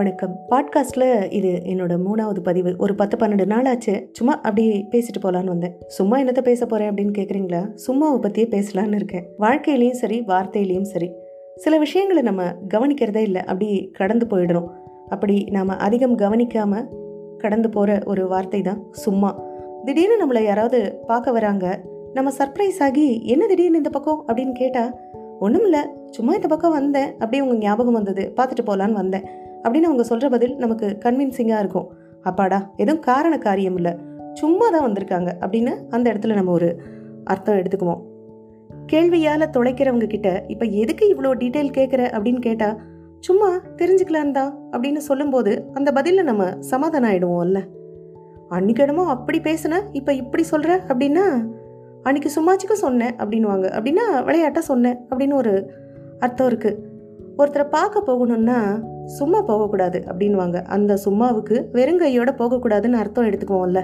வணக்கம். பாட்காஸ்ட்டில் இது என்னோட மூணாவது பதிவு. ஒரு பத்து பன்னெண்டு நாள் ஆச்சு. சும்மா அப்படி பேசிட்டு போகலான்னு வந்தேன். சும்மா என்னத்த பேச போகிறேன் அப்படின்னு கேட்குறீங்களா சும்மாவை பற்றியே பேசலான்னு இருக்கேன். வாழ்க்கையிலையும் சரி வார்த்தையிலையும் சரி. சில விஷயங்களை நம்ம கவனிக்கிறதே இல்லை. அப்படி கடந்து போயிடுறோம். அப்படி நாம் அதிகம் கவனிக்காமல் கடந்து போகிற ஒரு வார்த்தை தான் சும்மா. திடீர்னு நம்மளை யாராவது பார்க்க வராங்க. நம்ம சர்ப்ரைஸ் ஆகி என்ன திடீர்னு இந்த பக்கம்? அப்படின்னு கேட்டால் ஒன்றும் இல்லை சும்மா இந்த பக்கம் வந்தேன். அப்படியே உங்கள் ஞாபகம் வந்தது. பார்த்துட்டு போகலான்னு வந்தேன். அப்படின்னு அவங்க சொல்கிற பதில் நமக்கு கன்வின்சிங்காக இருக்கும். அப்பாடா எதுவும் காரண காரியம் இல்லை. சும்மா தான் வந்திருக்காங்க அப்படின்னு அந்த இடத்துல நம்ம ஒரு அர்த்தம் எடுத்துக்குவோம். கேள்வியால் தொலைக்கிறவங்க கிட்ட இப்போ எதுக்கு இவ்வளோ டீட்டெயில் கேட்குற அப்படின்னு கேட்டால் சும்மா தெரிஞ்சுக்கலாம் தான் அப்படின்னு சொல்லும்போது அந்த பதிலில் நம்ம சமாதானம் ஆகிடுவோம்ல அன்னைக்கு என்னமோ அப்படி பேசின இப்போ இப்படி சொல்கிற அப்படின்னா அன்னைக்கு சும்மாச்சிக்கும் சொன்னேன் அப்படின்வாங்க அப்படின்னா விளையாட்டாக சொன்னேன் அப்படின்னு ஒரு அர்த்தம் இருக்குது ஒருத்தரை பார்க்க போகணுன்னா சும்மா போகக்கூடாது அப்படின்வாங்க அந்த சும்மாவுக்கு வெறுங்கையோட போகக்கூடாதுன்னு அர்த்தம் எடுத்துக்குவோம்ல.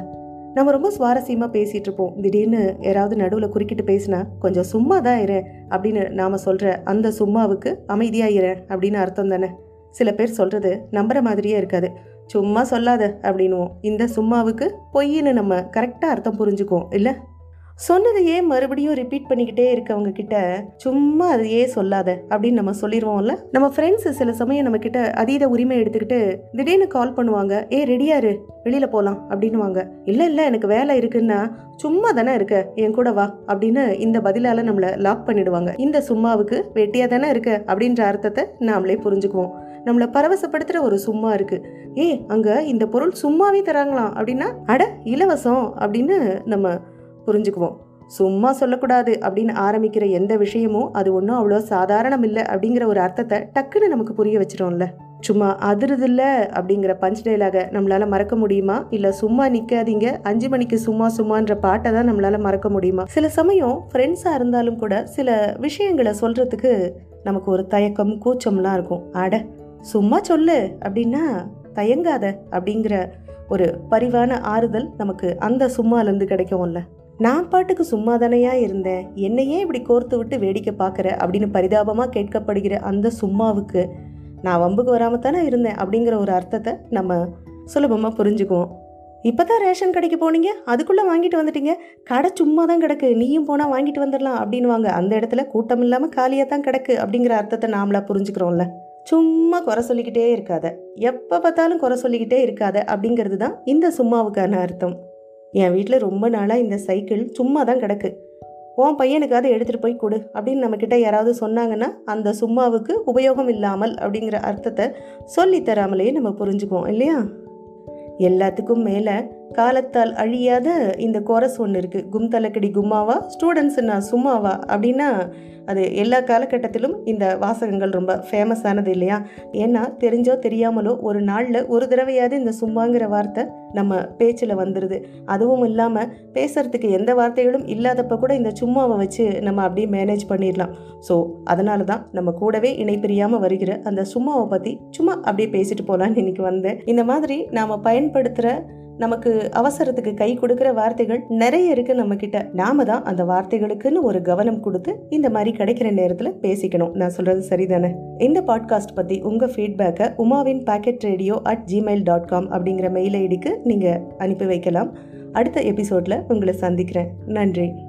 நம்ம ரொம்ப சுவாரஸ்யமாக பேசிகிட்டு இருப்போம் திடீர்னு யாராவது நடுவில் குறுக்கிட்டு பேசினா கொஞ்சம் சும்மா தான் இரு அப்படின்னு நாம் சொல்கிற அந்த சும்மாவுக்கு அமைதியாக இரு அப்படின்னு அர்த்தம் தானே. சில பேர் சொல்கிறது நம்புற மாதிரியே இருக்காது. சும்மா சொல்லாத அப்படின்னுவோம். இந்த சும்மாவுக்கு பொய்ன்னு நம்ம கரெக்டாக அர்த்தம் புரிஞ்சுக்குவோம் இல்லை? சொன்னதையே மறுபடியும் ரிப்பீட் பண்ணிக்கிட்டே இருக்கவங்க கிட்ட சும்மா அதையே சொல்லாத அப்படின்னு நம்ம சொல்லிடுவோம்ல நம்ம ஃப்ரெண்ட்ஸ் சில சமயம் நம்ம கிட்ட அதீத உரிமை எடுத்துக்கிட்டு திடீர்னு கால் பண்ணுவாங்க ஏ ரெடியாரு வெளியில போலாம் அப்படின்னுவாங்க. இல்ல இல்ல எனக்கு வேலை இருக்குன்னா சும்மா தானே இருக்க என் கூட வா அப்படின்னு இந்த பதிலால நம்மளை லாக் பண்ணிடுவாங்க. இந்த சும்மாவுக்கு வெட்டியா தானே இருக்க அப்படின்ற அர்த்தத்தை நாமளே புரிஞ்சுக்குவோம். நம்மளை பரவசப்படுத்துற ஒரு சும்மா இருக்கு. ஏ அங்க இந்த பொருள் சும்மாவே தராங்களாம் அப்படின்னா அட இலவசம் அப்படின்னு நம்ம புரிஞ்சுக்குவோம். சும்மா சொல்லக்கூடாது அப்படின்னு ஆரம்பிக்கிற எந்த விஷயமும் அது ஒன்றும் அவ்வளோ சாதாரணம் இல்லை அப்படிங்கிற ஒரு அர்த்தத்தை டக்குன்னு நமக்கு புரிய வச்சிரோம்ல. சும்மா அதிருதில்ல அப்படிங்கிற பஞ்ச் டைலாக நம்மளால மறக்க முடியுமா? இல்லை சும்மா நிற்காதீங்க அஞ்சு மணிக்கு சும்மா சும்மான்ற பாட்டை தான் நம்மளால மறக்க முடியுமா? சில சமயம் ஃப்ரெண்ட்ஸாக இருந்தாலும் கூட சில விஷயங்களை சொல்றதுக்கு நமக்கு ஒரு தயக்கம் கூச்சம்லாம் இருக்கும். அட சும்மா சொல்லு அப்படின்னா தயங்காத அப்படிங்கிற ஒரு பரிவான ஆறுதல் நமக்கு அந்த சும்மாலேருந்து கிடைக்கும்ல. நான் பாட்டுக்கு சும்மா தானையா இருந்தேன். என்னையே இப்படி கோர்த்து விட்டு வேடிக்கை பார்க்குற அப்படின்னு பரிதாபமாக கேட்கப்படுகிற அந்த சும்மாவுக்கு நான் வம்புக்கு வராமல் தானே இருந்தேன் அப்படிங்கிற ஒரு அர்த்தத்தை நம்ம சுலபமாக புரிஞ்சுக்குவோம். இப்போ தான் ரேஷன் கடைக்கு போனீங்க? அதுக்குள்ளே வாங்கிட்டு வந்துட்டீங்க? கடை சும்மா தான் கிடக்கு. நீயும் போனால் வாங்கிட்டு வந்துடலாம் அப்படின்வாங்க அந்த இடத்துல கூட்டம் இல்லாமல் காலியாக தான் கிடக்கு அப்படிங்கிற அர்த்தத்தை நாமளாக புரிஞ்சுக்கிறோம்ல. சும்மா குறை சொல்லிக்கிட்டே இருக்காத. எப்போ பார்த்தாலும் குறை சொல்லிக்கிட்டே இருக்காத அப்படிங்கிறது தான் இந்த சும்மாவுக்கான அர்த்தம். என் வீட்டில் ரொம்ப நாளாக இந்த சைக்கிள் சும்மா தான் கிடக்கு. உன் பையனுக்காவது எடுத்துகிட்டு போய் கொடு அப்படின்னு நம்மக்கிட்ட யாராவது சொன்னாங்கன்னா அந்த சும்மாவுக்கு உபயோகம் இல்லாமல் அப்படிங்கிற அர்த்தத்தை சொல்லித்தராமலேயே நம்ம புரிஞ்சுக்குவோம் இல்லையா? எல்லாத்துக்கும் மேலே காலத்தால் அழியாத இந்த கோரஸ் ஒன்று இருக்குது கும் தலக்கடி கும்மாவா? ஸ்டூடெண்ட்ஸ் நான் சும்மாவா? அப்படின்னா அது எல்லா காலகட்டத்திலும் இந்த வாசகங்கள் ரொம்ப ஃபேமஸானது இல்லையா? ஏன்னா தெரிஞ்சோ தெரியாமலோ ஒரு நாளில் ஒரு தடவையாவது இந்த சும்மாங்கிற வார்த்தை நம்ம பேச்சில் வந்துடுது அதுவும் இல்லாமல் பேசுறதுக்கு எந்த வார்த்தைகளும் இல்லாதப்ப கூட இந்த சும்மாவை வச்சு நம்ம அப்படியே மேனேஜ் பண்ணிடலாம். ஸோ அதனால தான் நம்ம கூடவே இணைப்பிரியாமல் வருகிற அந்த சும்மாவை பற்றி சும்மா அப்படியே பேசிட்டு போகலான்னு இன்னைக்கு வந்தேன். இந்த மாதிரி நாம் பயன்படுத்துகிற நமக்கு அவசரத்துக்கு கை கொடுக்கிற வார்த்தைகள் நிறைய இருக்கு நம்ம கிட்ட நாம தான் அந்த வார்த்தைகளுக்குன்னு ஒரு கவனம் கொடுத்து இந்த மாதிரி கிடைக்கிற நேரத்துல பேசிக்கணும். நான் சொல்றது சரிதானே? இந்த பாட்காஸ்ட் பத்தி உங்க ஃபீட்பேக்கை உமாவின் pocket radio at Gmail dot com அப்படிங்கிற மெயில் ஐடிக்கு நீங்க அனுப்பி வைக்கலாம். அடுத்த எபிசோட்ல உங்களை சந்திக்கிறேன். நன்றி.